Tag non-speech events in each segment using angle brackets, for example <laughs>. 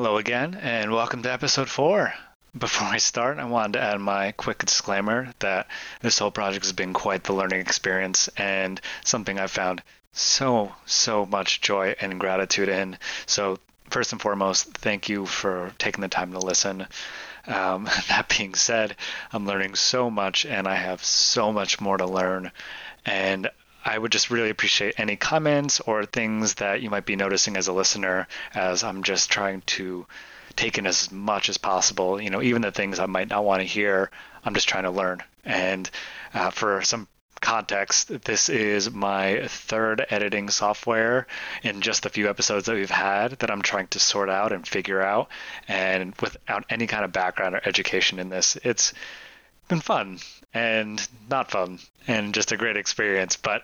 Hello again, and welcome to episode four. Before I start, I wanted to add my quick disclaimer that this whole project has been quite the learning experience and something I've found so, so much joy and gratitude in. So, first and foremost, thank you for taking the time to listen. Um, <laughs> that being said, I'm learning so much and I have so much more to learn. And I would just really appreciate any comments or things that you might be noticing as a listener as I'm just trying to take in as much as possible. You know, even the things I might not want to hear, I'm just trying to learn. And uh, for some context, this is my third editing software in just the few episodes that we've had that I'm trying to sort out and figure out. And without any kind of background or education in this, it's been fun and not fun and just a great experience. But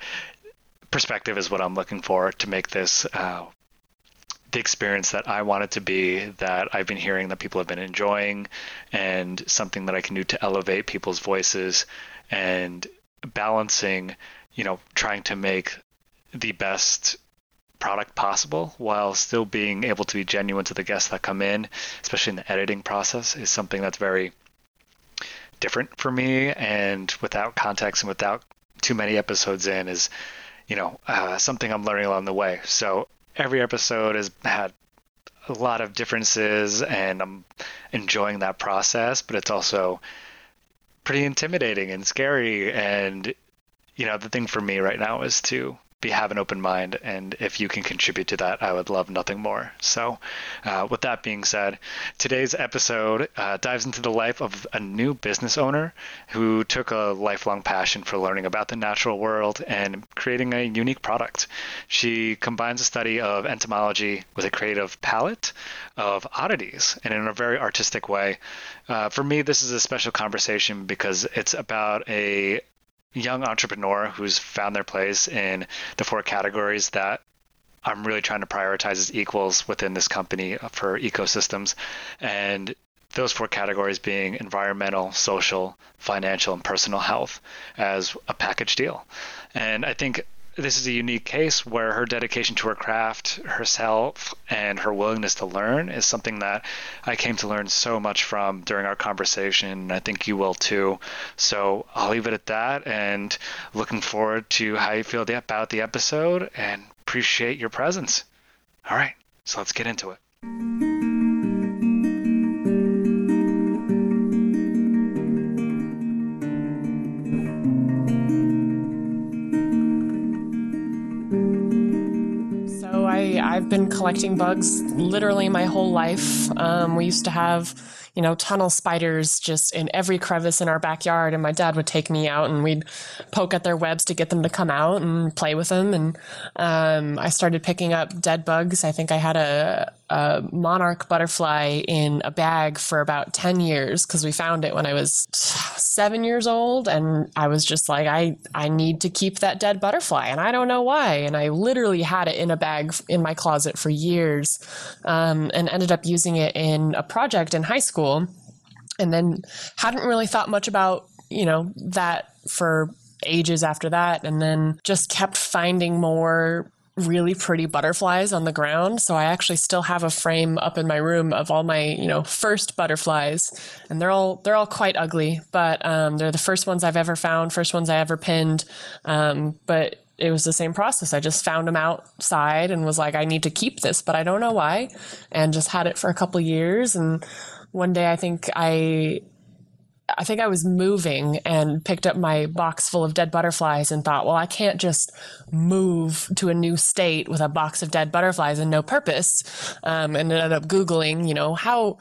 perspective is what I'm looking for to make this uh, the experience that I want it to be, that I've been hearing that people have been enjoying, and something that I can do to elevate people's voices and balancing, you know, trying to make the best product possible while still being able to be genuine to the guests that come in, especially in the editing process, is something that's very different for me. And without context and without too many episodes in, is you know uh, something I'm learning along the way. So every episode has had a lot of differences, and I'm enjoying that process. But it's also pretty intimidating and scary. And you know the thing for me right now is to be have an open mind, and if you can contribute to that, I would love nothing more. So, uh, with that being said, today's episode uh, dives into the life of a new business owner who took a lifelong passion for learning about the natural world and creating a unique product. She combines a study of entomology with a creative palette of oddities, and in a very artistic way. Uh, for me, this is a special conversation because it's about a young entrepreneur who's found their place in the four categories that I'm really trying to prioritize as equals within this company for ecosystems. And those four categories being environmental, social, financial, and personal health as a package deal. And I think this is a unique case where her dedication to her craft, herself, and her willingness to learn is something that I came to learn so much from during our conversation. And I think you will too. So I'll leave it at that and looking forward to how you feel about the episode and appreciate your presence. All right, so let's get into it. I've been collecting bugs literally my whole life. Um, we used to have you know, tunnel spiders just in every crevice in our backyard. And my dad would take me out and we'd poke at their webs to get them to come out and play with them. And um, I started picking up dead bugs. I think I had a, a monarch butterfly in a bag for about 10 years because we found it when I was seven years old. And I was just like, I, I need to keep that dead butterfly. And I don't know why. And I literally had it in a bag in my closet for years um, and ended up using it in a project in high school school and then hadn't really thought much about, you know, that for ages after that. And then just kept finding more really pretty butterflies on the ground. So I actually still have a frame up in my room of all my, you know, first butterflies, and they're all they're all quite ugly, but um, they're the first ones I've ever found, first ones I ever pinned. Um, but it was the same process. I just found them outside and was like, I need to keep this, but I don't know why, and just had it for a couple years and one day I think I I think I was moving and picked up my box full of dead butterflies and thought, well, I can't just move to a new state with a box of dead butterflies and no purpose. Um, and ended up Googling, you know, how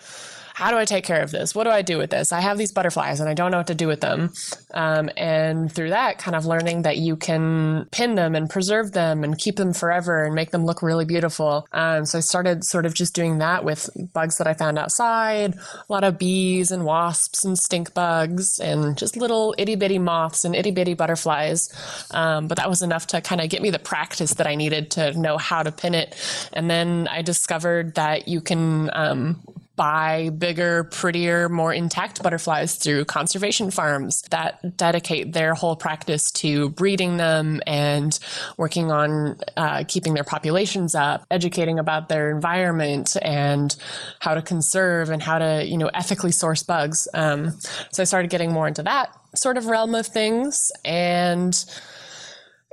how do I take care of this? What do I do with this? I have these butterflies and I don't know what to do with them. Um, and through that, kind of learning that you can pin them and preserve them and keep them forever and make them look really beautiful. Um, so I started sort of just doing that with bugs that I found outside, a lot of bees and wasps and stink bugs and just little itty bitty moths and itty bitty butterflies. Um, but that was enough to kind of get me the practice that I needed to know how to pin it. And then I discovered that you can um, buy bigger, prettier, more intact butterflies through conservation farms that dedicate their whole practice to breeding them and working on uh, keeping their populations up, educating about their environment and how to conserve and how to, you know, ethically source bugs. Um, so I started getting more into that sort of realm of things and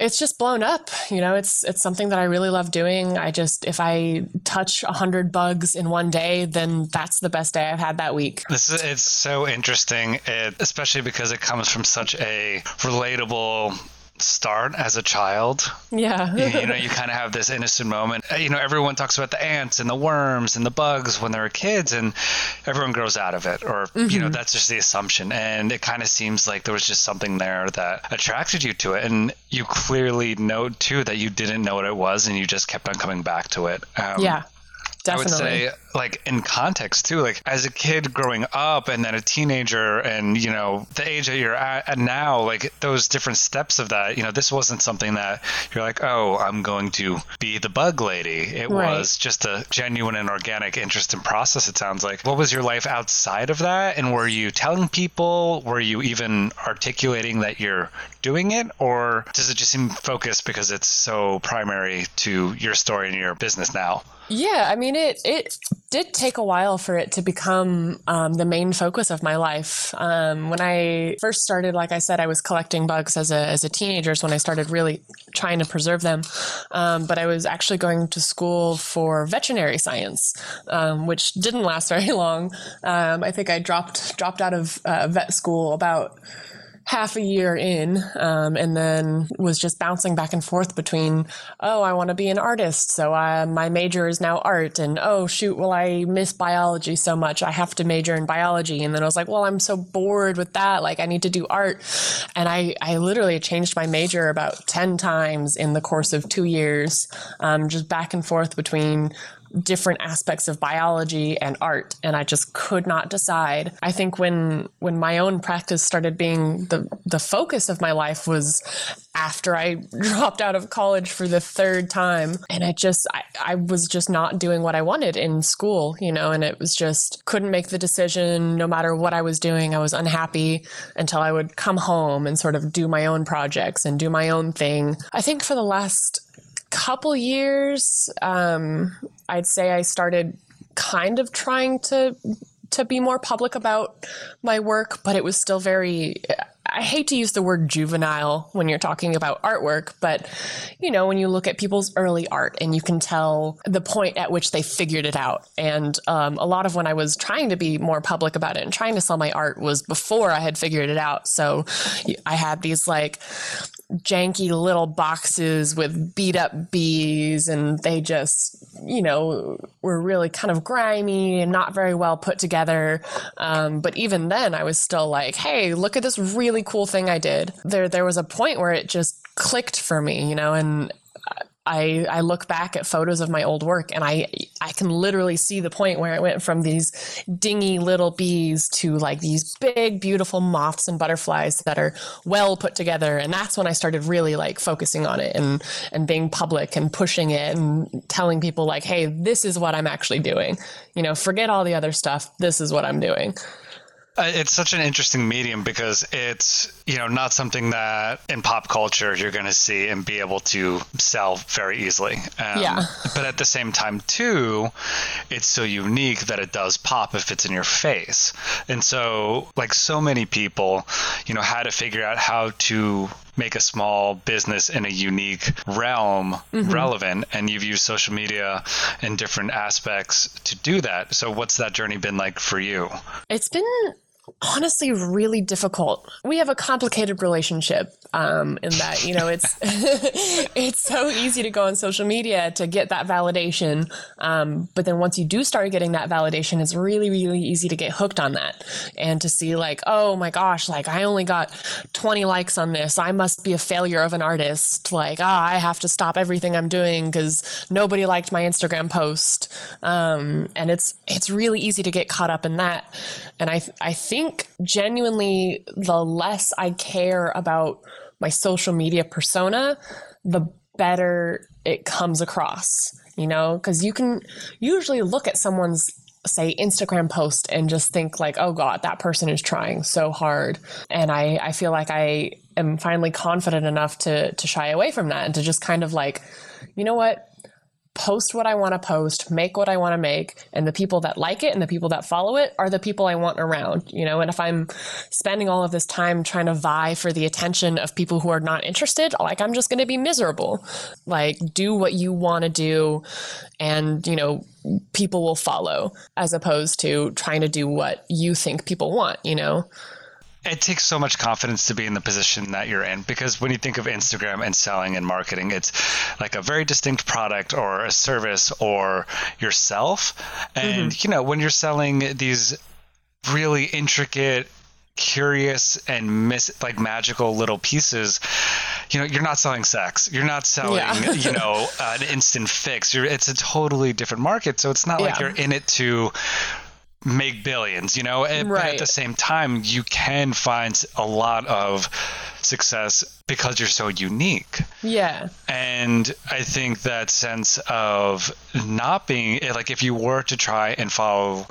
it's just blown up. You know, it's it's something that I really love doing. I just if I touch a hundred bugs in one day, then that's the best day I've had that week. This is it's so interesting, it, especially because it comes from such a relatable start as a child. Yeah. you, you, know, you kind of have this innocent moment. Uh, you know, everyone talks about the ants and the worms and the bugs when they're kids, and everyone grows out of it, or, mm-hmm. you know, mm-hmm. that's just the assumption. And it kind of seems like there was just something there that attracted you to it. And you clearly know, too, that you didn't know what it was and you just kept on coming back to it. Um, yeah. Definitely. I would say, like in context too, like as a kid growing up and then a teenager, and you know the age that you're at, at now, like those different steps of that. You know, this wasn't something that you're like, oh, I'm going to be the bug lady. It right. was just a genuine and organic interest and process. It sounds like. What was your life outside of that? And were you telling people? Were you even articulating that you're doing it, or does it just seem focused because it's so primary to your story and your business now? Yeah, I mean it. It did take a while for it to become um, the main focus of my life. Um, when I first started, like I said, I was collecting bugs as a as a teenager. Is when I started really trying to preserve them. Um, but I was actually going to school for veterinary science, um, which didn't last <laughs> very long. Um, I think I dropped dropped out of uh, vet school about half a year in um, and then was just bouncing back and forth between oh i want to be an artist so I, my major is now art and oh shoot well i miss biology so much i have to major in biology and then i was like well i'm so bored with that like i need to do art and i, I literally changed my major about 10 times in the course of two years um, just back and forth between different aspects of biology and art and I just could not decide. I think when when my own practice started being the the focus of my life was after I <laughs> dropped out of college for the third time and I just I, I was just not doing what I wanted in school, you know, and it was just couldn't make the decision no matter what I was doing. I was unhappy until I would come home and sort of do my own projects and do my own thing. I think for the last couple years, um, I'd say I started kind of trying to to be more public about my work, but it was still very I hate to use the word juvenile when you're talking about artwork, but you know, when you look at people's early art and you can tell the point at which they figured it out. And um, a lot of when I was trying to be more public about it and trying to sell my art was before I had figured it out. So I had these like janky little boxes with beat up bees and they just you know were really kind of grimy and not very well put together. Um, but even then i was still like hey look at this really cool thing i did. There there was a point where it just clicked for me you know and I, I look back at photos of my old work and I I can literally see the point where it went from these dingy little bees to like these big beautiful moths and butterflies that are well put together. And that's when I started really like focusing on it and and being public and pushing it and telling people like hey this is what I'm actually doing. You know forget all the other stuff. This is what I'm doing. Uh, it's such an interesting medium because it's you know not something that in pop culture you're going to see and be able to sell very easily. Um, yeah. But at the same time too, it's so unique that it does pop if it's in your face. And so like so many people, you know, had to figure out how to make a small business in a unique realm mm-hmm. relevant and you've used social media in different aspects to do that so what's that journey been like for you it's been honestly really difficult. We have a complicated relationship um, in that you know it's <laughs> it's so easy to go on social media to get that validation, um, but then once you do start getting that validation, it's really really easy to get hooked on that and to see like oh my gosh like I only got 20 likes on this. I must be a failure of an artist. Like ah I have to stop everything I'm doing because nobody liked my Instagram post. Um, and it's it's really easy to get caught up in that. And I I think genuinely the less I care about my social media persona, the better it comes across, you know, because you can usually look at someone's say Instagram post and just think like, oh God, that person is trying so hard. And I, I feel like I am finally confident enough to to shy away from that and to just kind of like, you know what? Post what I want to post, make what I want to make, and the people that like it and the people that follow it are the people I want around, you know? And if I'm spending all of this time trying to vie for the attention of people who are not interested, like I'm just going to be miserable. Like do what you want to do and, you know, people will follow as opposed to trying to do what you think people want, you know? It takes so much confidence to be in the position that you're in because when you think of Instagram and selling and marketing, it's like a very distinct product or a service or yourself. And, mm-hmm. you know, when you're selling these really intricate, curious and miss like magical little pieces you know you're not selling sex you're not selling yeah. you <laughs> know an instant fix you're it's a totally different market so it's not yeah. like you're in it to make billions, you know? And, right. But at the same time, you can find a lot of success because you're so unique. Yeah. And I think that sense of not being like if you were to try and follow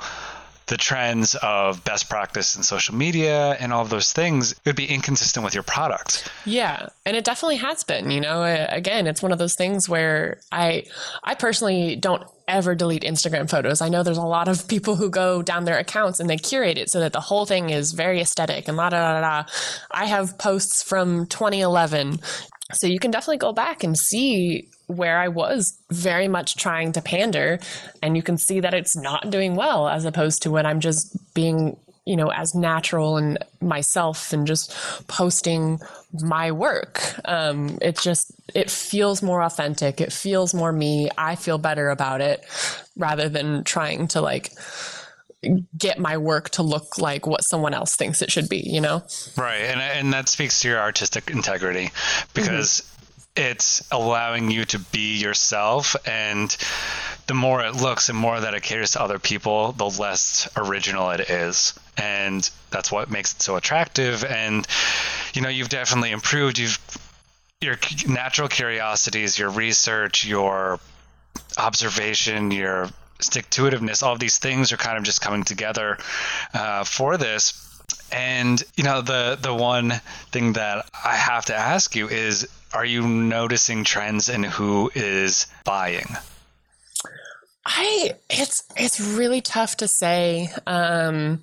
the trends of best practice in social media and all of those things, it would be inconsistent with your product. Yeah, and it definitely has been. You know, again, it's one of those things where I, I personally don't ever delete Instagram photos. I know there's a lot of <laughs> people who go down their accounts and they curate it so that the whole thing is very aesthetic and la da da da. I have posts from 2011 so you can definitely go back and see where I was very much trying to pander, and you can see that it's not doing well as opposed to when I'm just being, you know, as natural and myself and just posting my work. Um, it just it feels more authentic. It feels more me. I feel better about it rather than trying to like get my work to look like what someone else thinks it should be, you know? Right. And, and that speaks to your artistic integrity because mm-hmm. it's allowing you to be yourself. And the more it looks and more that it caters to other people, the less original it is. And that's what makes it so attractive. And, you know, you've definitely improved. You've, your natural curiosities, your research, your observation, your stick to itiveness, all these things are kind of just coming together uh, for this. And you know, the the one thing that I have to ask you is, are you noticing trends in who is buying? I it's it's really tough to say. Um,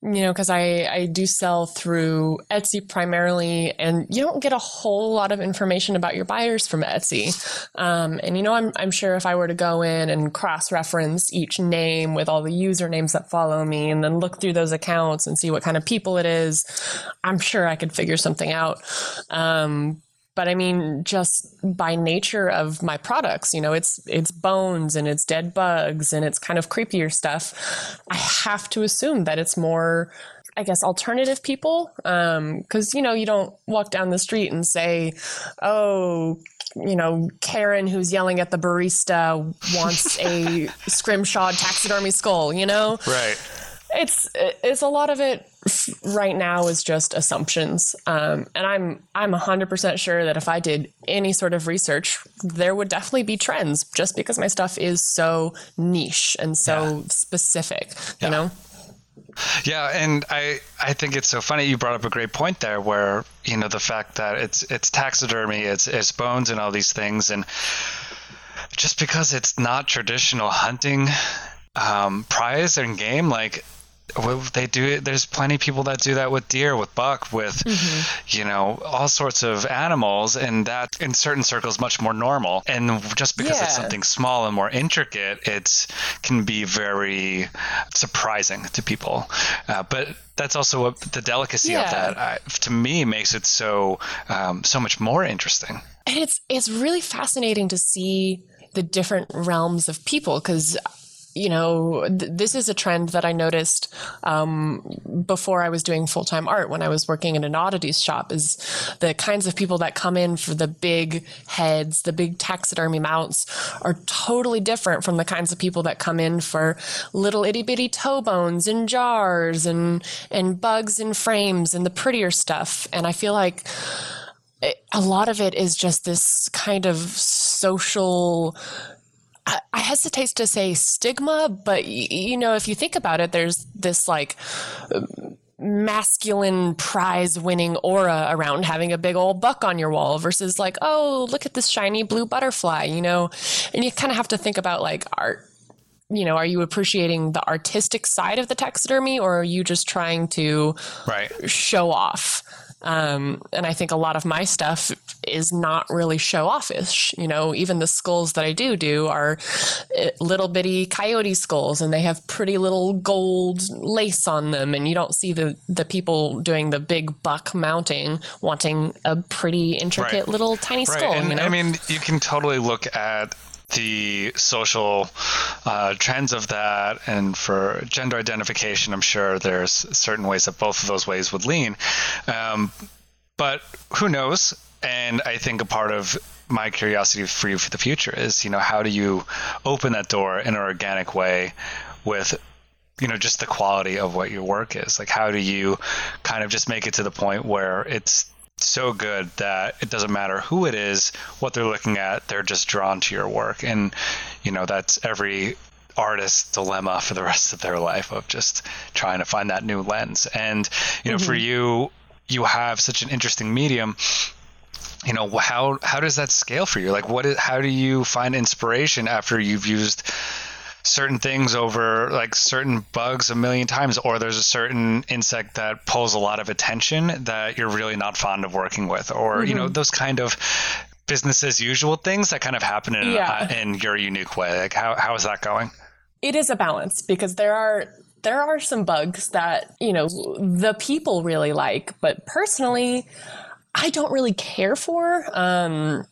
you know, because I, I do sell through Etsy primarily, and you don't get a whole lot of information about your buyers from Etsy. Um, and, you know, I'm, I'm sure if I were to go in and cross reference each name with all the usernames that follow me and then look through those accounts and see what kind of people it is, I'm sure I could figure something out. Um, but I mean, just by nature of my products, you know, it's it's bones and it's dead bugs and it's kind of creepier stuff. I have to assume that it's more I guess alternative people because um, you know you don't walk down the street and say, "Oh, you know, Karen who's yelling at the barista wants <laughs> a scrimshawed taxidermy skull," you know? Right. It's it's a lot of it right now is just assumptions. Um, and I'm I'm 100% sure that if I did any sort of research, there would definitely be trends just because my stuff is so niche and so yeah. specific, yeah. you know? Yeah, and I I think it's so funny you brought up a great point there where, you know, the fact that it's it's taxidermy, it's it's bones and all these things and just because it's not traditional hunting um, prize and game, like they do it there's plenty of people that do that with deer with buck with mm-hmm. you know all sorts of animals and that in certain circles much more normal and just because yeah. it's something small and more intricate it can be very surprising to people uh, but that's also what the delicacy yeah. of that uh, to me makes it so um, so much more interesting and it's it's really fascinating to see the different realms of people because you know, th- this is a trend that I noticed um, before I was doing full time art when I was working in an oddities shop. Is the kinds of people that come in for the big heads, the big taxidermy mounts, are totally different from the kinds of people that come in for little itty bitty toe bones and jars and and bugs and frames and the prettier stuff. And I feel like. It, a lot of it is just this kind of social I hesitate to say stigma, but you know, if you think about it, there's this like masculine prize winning aura around having a big old buck on your wall versus like, oh, look at this shiny blue butterfly, you know? And you kind of have to think about like art. You know, are you appreciating the artistic side of the taxidermy or are you just trying to right. show off? Um, and I think a lot of my stuff is not really show offish. You know, even the skulls that I do do are eh, little bitty coyote skulls, and they have pretty little gold lace on them. And you don't see the the people doing the big buck mounting wanting a pretty intricate right. little tiny right. skull. And you know? I mean, you can totally look at the social uh, trends of that and for gender identification i'm sure there's certain ways that both of those ways would lean. Um, but who knows? And i think a part of my curiosity for you for the future is you know how do you open that door in an organic way with you know just the quality of what your work is? Like how do you kind of just make it to the point where it's so good that it doesn't matter who it is, what they're looking at, they're just drawn to your work. And, you know, that's every artist's dilemma for the rest of their life of just trying to find that new lens. And, you know, mm-hmm. for you, you have such an interesting medium you know how how does that scale for you like what is, how do you find inspiration after you've used certain things over like certain bugs a million times, or there's a certain insect that pulls a lot of attention that you're really not fond of working with, or mm-hmm. you know mm-hmm. those kind of business as usual things that kind of happen in yeah. uh, in your unique way. Like how how is that going? It is a balance because there are there are some bugs that you know the people really like, but personally, I don't really care for. Um,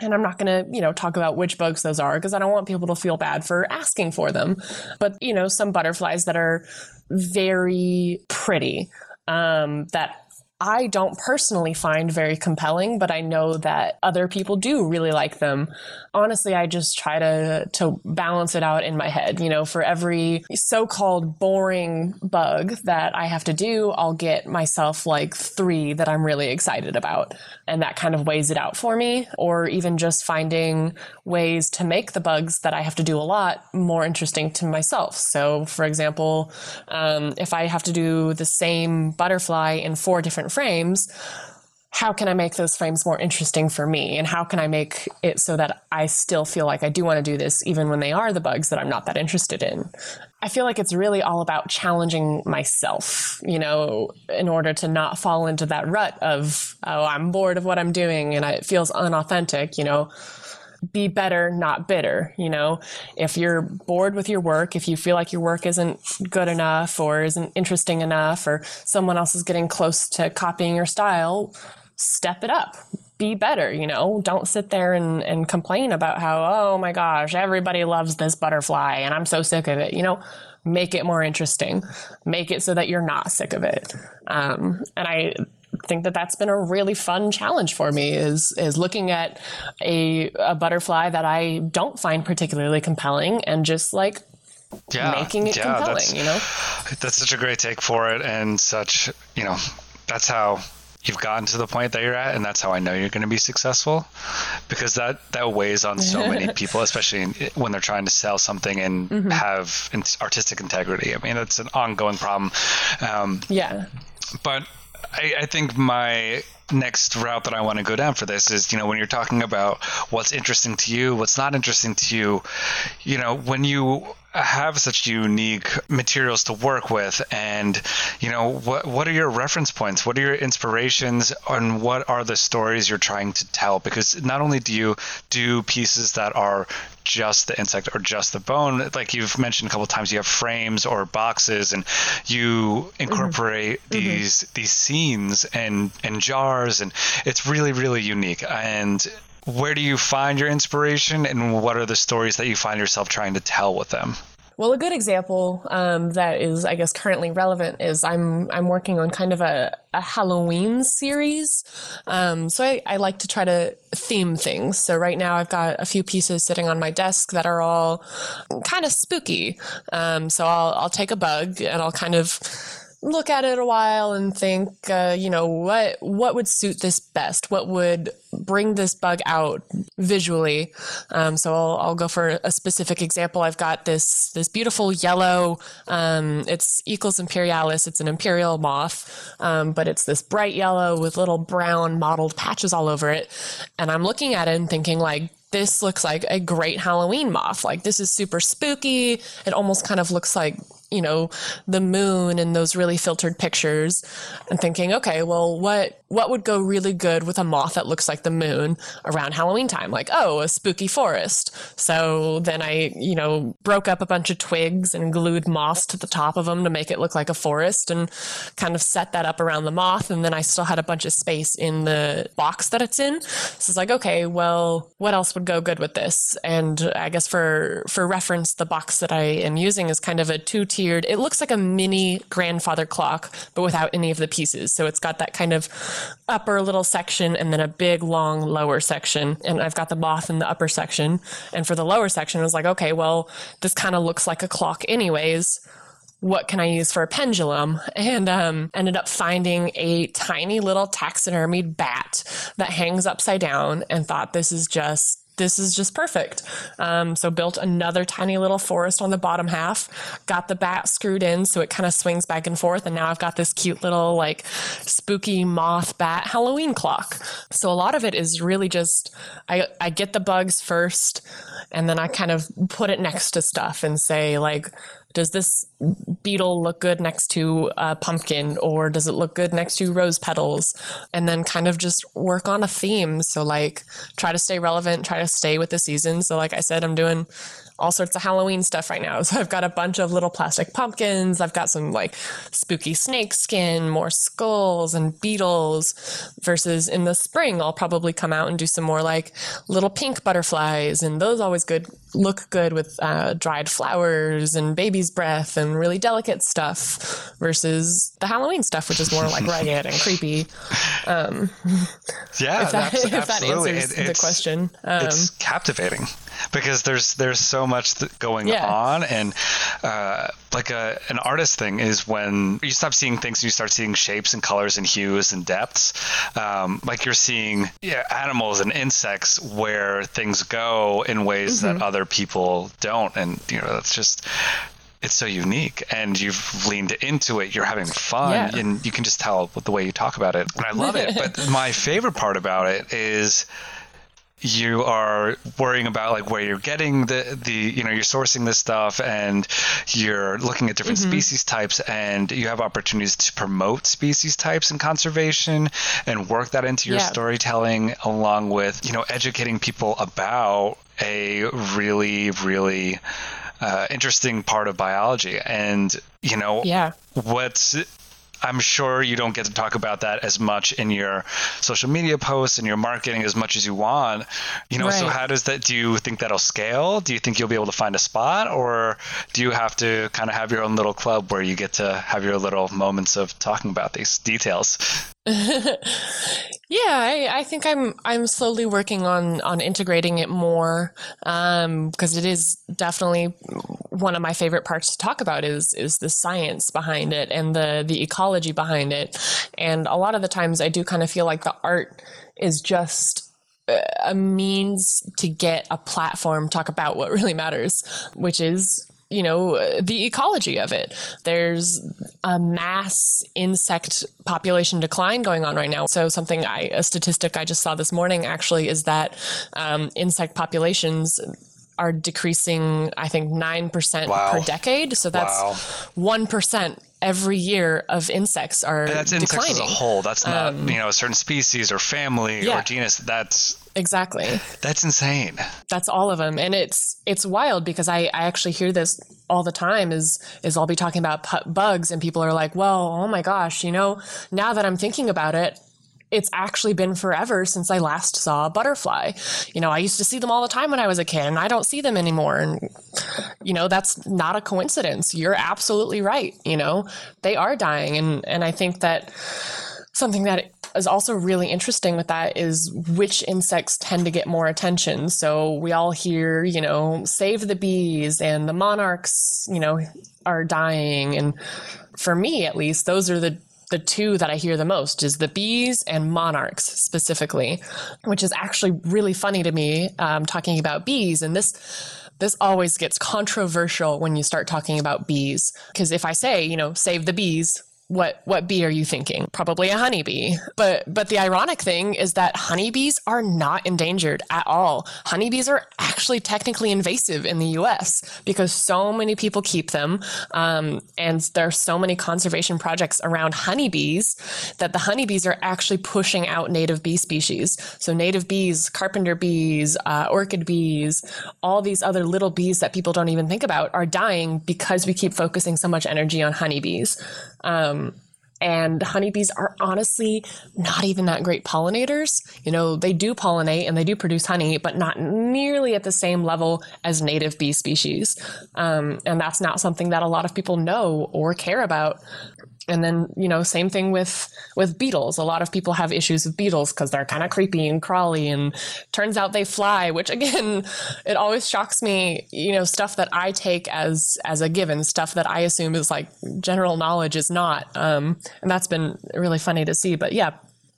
and I'm not going to, you know, talk about which bugs those are because I don't want people to feel bad for asking for them. But, you know, some butterflies that are very pretty um, that I don't personally find very compelling, but I know that other people do really like them. Honestly, I just try to to balance it out in my head. You know, for every so-called boring bug that I have to do, I'll get myself like 3 that I'm really excited about, and that kind of weighs it out for me, or even just finding ways to make the bugs that I have to do a lot more interesting to myself. So, for example, um, if I have to do the same butterfly in four different frames, how can I make those frames more interesting for me? And how can I make it so that I still feel like I do want to do this, even when they are the bugs that I'm not that interested in? I feel like it's really all about challenging myself, you know, in order to not fall into that rut of, oh, I'm bored of what I'm doing and it feels unauthentic, you know be better, not bitter. You know, if you're bored with your work, if you feel like your work isn't good enough or isn't interesting enough, or someone else is getting close to copying your style, step it up. Be better, you know. Don't sit there and, and complain about how, oh my gosh, everybody loves this butterfly and I'm so sick of it. You know, make it more interesting. Make it so that you're not sick of it. Um, and I think that that's been a really fun challenge for me is is looking at a, a butterfly that I don't find particularly compelling and just like yeah, making it yeah, compelling, you know? That's such a great take for it and such, you know, that's how you've gotten to the point that you're at and that's how I know you're going to be successful because that that weighs on so many <laughs> people especially in, when they're trying to sell something and mm-hmm. have artistic integrity. I mean, it's an ongoing problem. Um, yeah. But I, I think my next route that I want to go down for this is, you know, when you're talking about what's interesting to you, what's not interesting to you, you know, when you have such unique materials to work with? And you know what what are your reference points? What are your inspirations? And what are the stories you're trying to tell? Because not only do you do pieces that are just the insect or just the bone like you've mentioned a couple times you have frames or boxes and you incorporate mm-hmm. these mm-hmm. these scenes and and jars and it's really really unique. And where do you find your inspiration and what are the stories that you find yourself trying to tell with them? Well, a good example um, that is, I guess, currently relevant is I'm I'm working on kind of a, a Halloween series. Um, so I, I like to try to theme things. So right now I've got a few pieces sitting on my desk that are all kind of spooky. Um, so I'll I'll take a bug and I'll kind of look at it a while and think, uh, you know, what what would suit this best? What would bring this bug out visually? Um, so I'll, I'll go for a specific example. I've got this this beautiful yellow. Um, it's Eacles imperialis. It's an imperial moth, um, but it's this bright yellow with little brown mottled patches all over it. And I'm looking at it and thinking, like, this looks like a great Halloween moth. Like this is super spooky. It almost kind of looks like you know, the moon and those really filtered pictures and thinking, okay, well, what what would go really good with a moth that looks like the moon around Halloween time? Like, oh, a spooky forest. So then I, you know, broke up a bunch of twigs and glued moss to the top of them to make it look like a forest and kind of set that up around the moth. And then I still had a bunch of space in the box that it's in. So it's like, okay, well, what else would go good with this? And I guess for for reference, the box that I am using is kind of a two tiered, It looks like a mini grandfather clock, but without any of the pieces. So it's got that kind of upper little section and then a big long lower section. And I've got the moth in the upper section. And for the lower section, I was like, okay, well, this kind of looks like a clock anyways what can I use for a pendulum? And um, ended up finding a tiny little taxidermied bat that hangs upside down and thought this is just this is just perfect. Um, so built another tiny little forest on the bottom half, got the bat screwed in so it kind of swings back and forth, and now I've got this cute little like spooky moth bat Halloween clock. So a lot of it is really just I I get the bugs first, and then I kind of put it next to stuff and say like does this beetle look good next to a pumpkin or does it look good next to rose petals and then kind of just work on a theme so like try to stay relevant try to stay with the season so like i said i'm doing all sorts of Halloween stuff right now. <laughs> So I've got a bunch of little plastic pumpkins. I've got some like spooky snake skin, more skulls and beetles. Versus in the spring, I'll probably come out and do some more like little pink butterflies, and those always good look good with uh, dried flowers and baby's breath and really delicate stuff. Versus the Halloween stuff, which is more like <laughs> ragged and creepy. Um, yeah, if that, if that answers it, the question, um, it's captivating because there's there's so much going yeah. on and uh, like a an artist thing is when you stop seeing things and you start seeing shapes and colors and hues and depths um, like you're seeing yeah, animals and insects where things go in ways mm-hmm. that other people don't. And you know that's just it's so unique. And you've leaned into it. You're having fun. Yeah. and you can just tell with the way you talk about it. And i love it. But my favorite part about it is you are worrying about like where you're getting the the you know you're sourcing this stuff and you're looking at different mm-hmm. species types and you have opportunities to promote species types and conservation and work that into your yeah. storytelling along with you know educating people about a really really uh, interesting part of biology and you know yeah what's I'm sure you don't get to talk about that as much in your social media posts and your marketing as much as you want. You know, right. so how does that do you think that'll scale? Do you think you'll be able to find a spot or do you have to kind of have your own little club where you get to have your little moments of talking about these details? <laughs> yeah, I, I, think I'm I'm slowly working on on integrating it more because um, it is definitely one of my favorite parts to talk about is is the science behind it and the the ecology behind it, and a lot of the times I do kind of feel like the art is just a means to get a platform talk about what really matters, which is you know, the ecology of it. There's a mass insect population decline going on right now. So something I, a statistic I just saw this morning actually is that um, insect populations are decreasing, I think, 9% wow. per decade. So that's wow. 1% every year of insects are and that's declining. insects as a whole. That's not, um, you know, a certain species or family yeah. or genus. That's Exactly. That's insane. That's all of them. And it's it's wild because I, I actually hear this all the time is is I'll be talking about bugs and people are like, "Well, oh my gosh, you know, now that I'm thinking about it, it's actually been forever since I last saw a butterfly. You know, I used to see them all the time when I was a kid and I don't see them anymore. And, you know, that's not a coincidence. You're absolutely right. You know, they are dying. And, and I think that something that is also really interesting with that is which insects tend to get more attention. So we all hear, you know, save the bees and the monarchs, you know, are dying. And for me at least, those are the the two that I hear the most is the bees and monarchs specifically, which is actually really funny to me. Um, talking about bees, and this this always gets controversial when you start talking about bees because if I say you know save the bees, what what bee are you thinking? Probably a honeybee. But but the ironic thing is that honeybees are not endangered at all. Honeybees are actually technically invasive in the U.S. because so many people keep them, um, and there are so many conservation projects around honeybees that the honeybees are actually pushing out native bee species. So native bees, carpenter bees, uh, orchid bees, all these other little bees that people don't even think about are dying because we keep focusing so much energy on honeybees. Um, and honeybees are honestly not even that great pollinators. You know, they do pollinate and they do produce honey, but not nearly at the same level as native bee species. Um, and that's not something that a lot of people know or care about and then you know same thing with with beetles a lot of people have issues with beetles because they're kind of creepy and crawly and turns out they fly which again it always shocks me you know stuff that i take as as a given stuff that i assume is like general knowledge is not um, and that's been really funny to see but yeah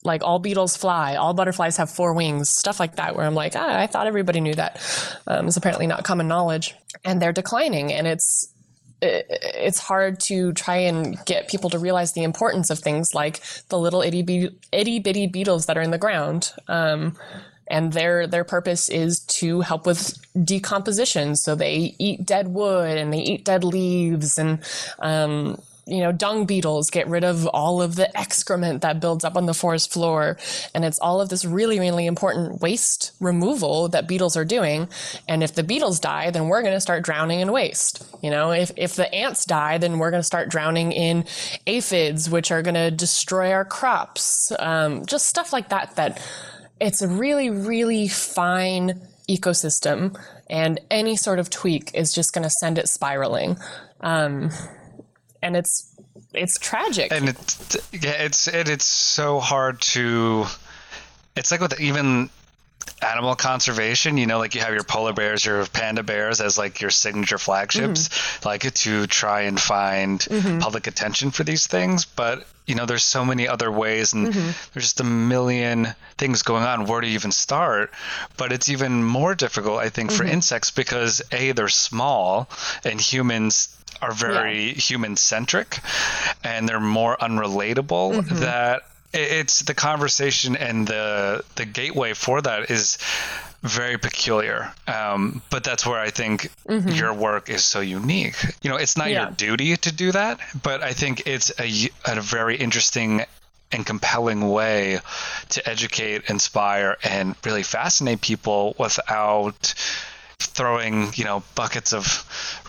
like all beetles fly, all butterflies have four wings, stuff like that, where I'm like, ah, I thought everybody knew that. Um, it's apparently not common knowledge. And they're declining. And it's it's hard to try and get people to realize the importance of things like the little itty bitty, itty bitty beetles that are in the ground. Um, and their their purpose is to help with decomposition. So they eat dead wood and they eat dead leaves and um, you know, dung beetles get rid of all of the excrement that builds up on the forest floor. And it's all of this really, really important waste removal that beetles are doing. And if the beetles die, then we're going to start drowning in waste. You know, if, if the ants die, then we're going to start drowning in aphids, which are going to destroy our crops. Um, just stuff like that, that it's a really, really fine ecosystem. And any sort of tweak is just going to send it spiraling. Um, and it's it's tragic. And it's yeah, it's it, it's so hard to. It's like with even animal conservation you know like you have your polar bears your panda bears as like your signature flagships mm-hmm. like to try and find mm-hmm. public attention for these things but you know there's so many other ways and mm-hmm. there's just a million things going on where do you even start but it's even more difficult i think for mm-hmm. insects because a they're small and humans are very yeah. human centric and they're more unrelatable mm-hmm. that it's the conversation and the the gateway for that is very peculiar. Um, but that's where I think mm-hmm. your work is so unique. You know, it's not yeah. your duty to do that, but I think it's a, a very interesting and compelling way to educate, inspire, and really fascinate people without throwing you know buckets of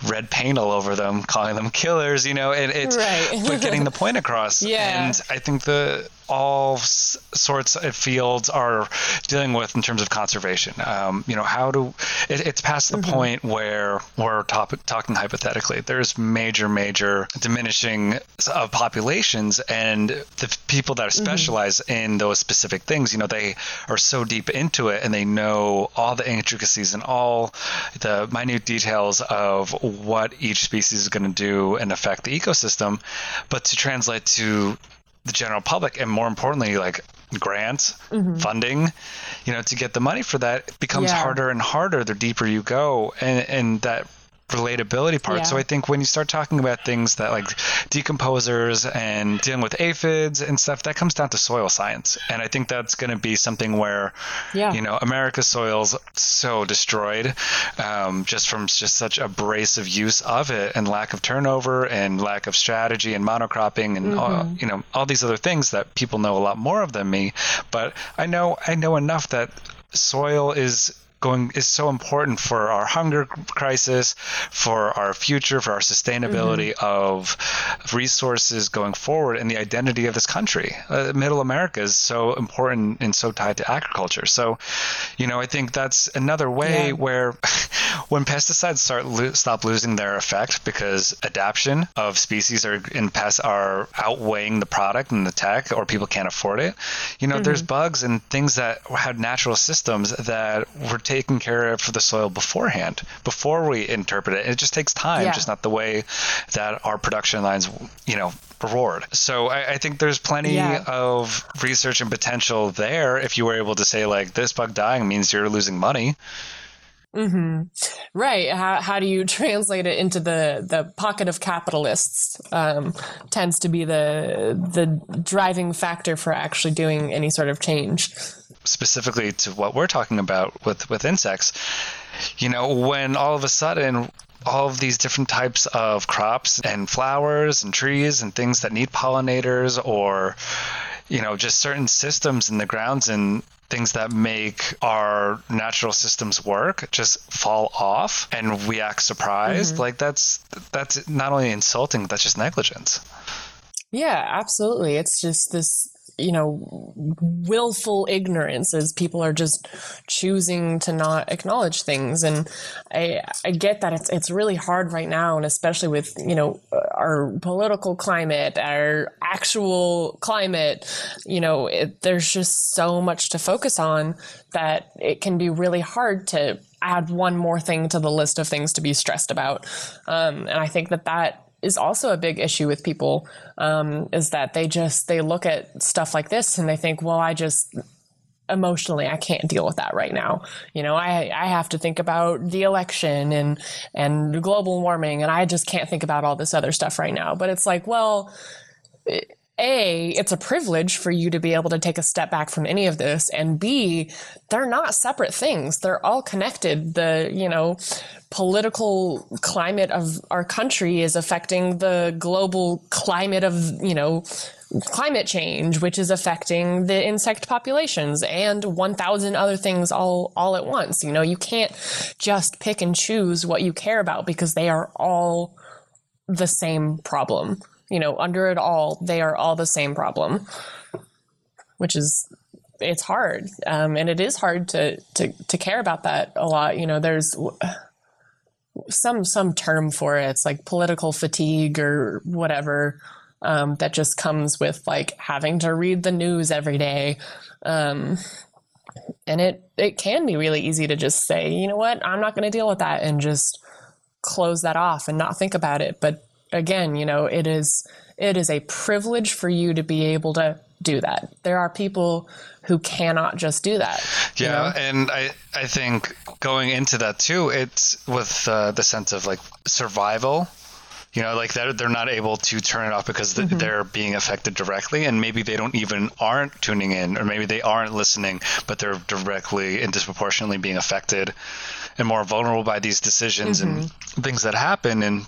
red paint all over them calling them killers you know and it's right. but getting the point across <laughs> yeah and i think the all sorts of fields are dealing with in terms of conservation. Um, you know, how do it, it's past the mm-hmm. point where we're top, talking hypothetically. There's major, major diminishing of populations, and the people that specialize mm-hmm. in those specific things, you know, they are so deep into it and they know all the intricacies and all the minute details of what each species is going to do and affect the ecosystem. But to translate to the general public and more importantly like grants mm-hmm. funding you know to get the money for that becomes yeah. harder and harder the deeper you go and and that relatability part. Yeah. So I think when you start talking about things that like decomposers and dealing with aphids and stuff, that comes down to soil science. And I think that's going to be something where, yeah. you know, America's soil's so destroyed um, just from just such abrasive use of it and lack of turnover and lack of strategy and monocropping and mm-hmm. all, you know all these other things that people know a lot more of than me. But I know I know enough that soil is going is so important for our hunger crisis, for our future, for our sustainability mm-hmm. of resources going forward, and the identity of this country. Uh, Middle America is so important and so tied to agriculture. So, you know, I think that's another way yeah. where <laughs> when pesticides start lo- stop losing their effect because adaptation of species are in pests are outweighing the product and the tech, or people can't afford it. You know, mm-hmm. there's bugs and things that had natural systems that were taken care of for the soil beforehand, before we interpret it. It just takes time, yeah. just not the way that our production lines, you know, reward. So I, I think there's plenty yeah. of research and potential there if you were able to say like this bug dying means you're losing money. Mm-hmm. Right. How, how do you <laughs> translate it into the, the pocket of capitalists? Um, tends to be the the driving factor for actually doing any sort of change. Specifically to what we're talking about with with insects, you know, when all of a sudden all of these different types of crops and flowers and trees and things that need pollinators or you know just certain systems in the grounds and things that make our natural systems work just fall off and we act surprised mm-hmm. like that's that's not only insulting that's just negligence yeah absolutely it's just this you know willful ignorance as people are just choosing to not acknowledge things. And i i get that it's it's really hard right now and especially with you know our political climate our actual climate you know it, there's just so much to focus on that it can be really hard to add one more thing to the list of things to be stressed about. Um, and i think that that is also a big issue with people um, is that they just they look at stuff like this and they think well i just emotionally i can't deal with that right now. You know i i have to think about the election and and global warming and i just can't think about all this other stuff right now. But it's like well a, it's a privilege for you to be able to take a step back from any of this. And B, they're not separate things. They're all connected. The, you know, political climate of our country is affecting the global climate of, you know, climate change, which is affecting the insect populations and 1,000 other things all, all at once. You know, you can't just pick and choose what you care about because they are all the same problem you know, under it all, they are all the same problem, which is it's hard, um, and it is hard to to to care about that a lot. You know, there's some some term for it. It's like political fatigue or whatever. Um, that just comes with like having to read the news every day. Um, and it it can be really easy to just say, you know what, I'm not going to deal with that and just close that off and not think about it. But again, you know, it is it is a privilege for you to be able to do that. There are people who cannot just do that. Yeah, know? and I I think going into that too, it's with uh, the sense of like survival. You know, like they're they're not able to turn it off because mm-hmm. they're being affected directly, and maybe they don't even aren't tuning in, or maybe they aren't listening, but they're directly and disproportionately being affected and more vulnerable by these decisions mm-hmm. and things that happen. And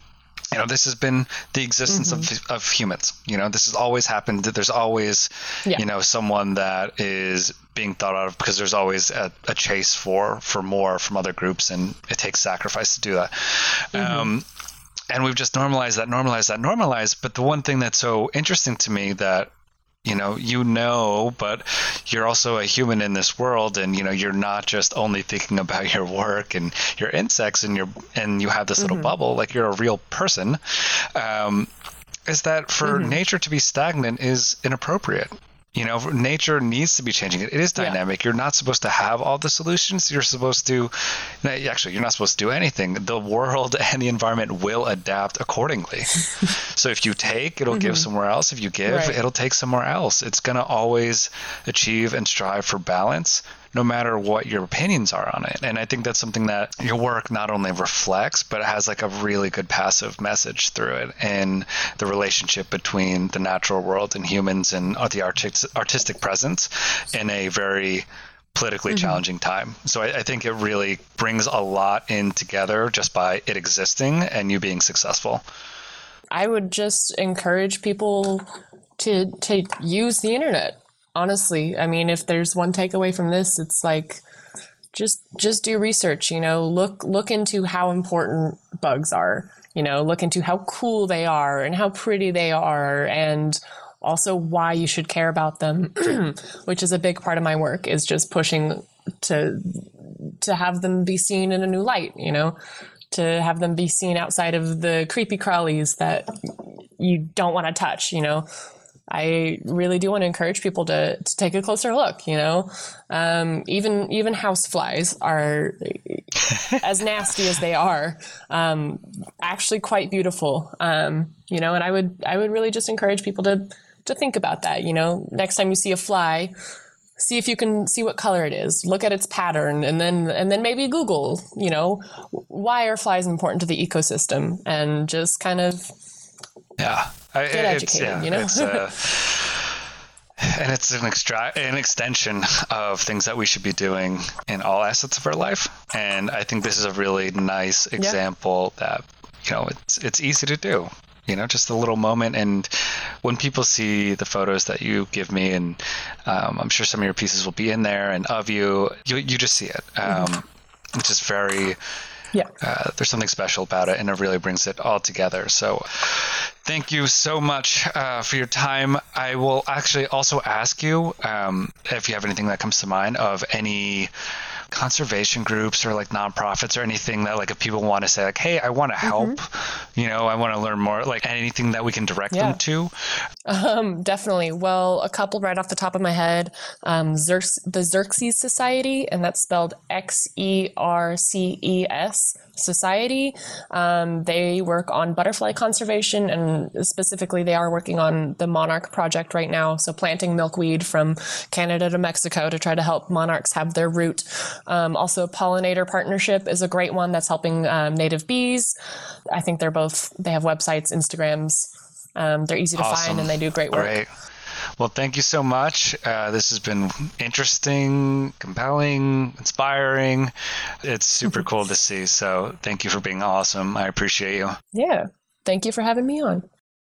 you know this has been the existence mm-hmm. of, of humans you know this has always happened That there's always yeah. you know someone that is being thought out of because there's always a, a, chase for for more from other groups and it takes sacrifice to do that mm-hmm. um, and we've just normalized that normalized that normalized but the one thing that's so interesting to me that you know you know but you're also a human in this world and you know you're not just only thinking about <laughs> your work and your insects and your and you have this little mm-hmm. bubble like you're a real person um, is that for mm-hmm. nature to be stagnant is inappropriate you know nature needs to be changing. It is dynamic. Yeah. you're not supposed to have all the solutions. You're supposed to actually you're not supposed to do anything. The world <laughs> and the environment will adapt accordingly. <laughs> So if you take it'll mm-hmm. give somewhere else. If you give right. it'll take somewhere else. It's going to always achieve and strive for balance no matter what your opinions are on it. And I think that's something that your work not only reflects, but it has like a really good passive message through it in the relationship between the natural world and humans and the artistic presence in a very politically mm-hmm. challenging time. So I, I, think it really brings a lot in together just by it existing and you being successful. I would just encourage people to to use the internet honestly i mean if there's one takeaway from this it's like just just do research you know look look into how important bugs are you know look into how cool they are and how pretty they are and also why you should care about them <clears throat> which is a big part of my work is just pushing to to have them be seen in a new light you know to have them be seen outside of the creepy crawlies that you don't want to touch you know I really do want to encourage people to, to take a closer look. You know, um, even even house flies are <laughs> as nasty as they are, um, actually quite beautiful. Um, you know, and I would I would really just encourage people to to think about that. You know, next time you see a fly, see if you can see what color it is look at its pattern and then and then maybe google you know why are flies important to the ecosystem and just kind of yeah. Get educated yeah, you know? it's, uh, <laughs> and it's an extra an extension of things that we should be doing in all assets of our life. And i think this is a really nice example yeah. that you know it's it's easy to do you know just a little moment. And when people see the photos that you give me and um, i'm sure some of your pieces will be in there and of you you, you just see it. Um, mm-hmm. which is very yeah. uh, there's something special about it and it really brings it all together. So thank you so much uh, for your time i will actually also ask you um, if you have anything that comes to mind of any conservation groups or like nonprofits or anything that like if people want to say like hey i want to mm-hmm. help mm-hmm. you know i want to learn more like anything that we can direct yeah. them to um, definitely well a couple right off the top of my head um, Xerx- the Xerces society and that's spelled x-e-r-c-e-s Society. Um, they work on butterfly conservation, and specifically, they are working on the monarch project right now. So, planting milkweed from Canada to Mexico to try to help monarchs have their root. Um, also, pollinator partnership is a great one that's helping um, native bees. I think they're both. They have websites, Instagrams. Um, they're easy to awesome. find, and they do great work. Great. Well, thank you so much. Uh, this has been interesting, compelling, inspiring. It's super cool to see. So, thank you for being awesome. I appreciate you. Yeah. Thank you for having me on.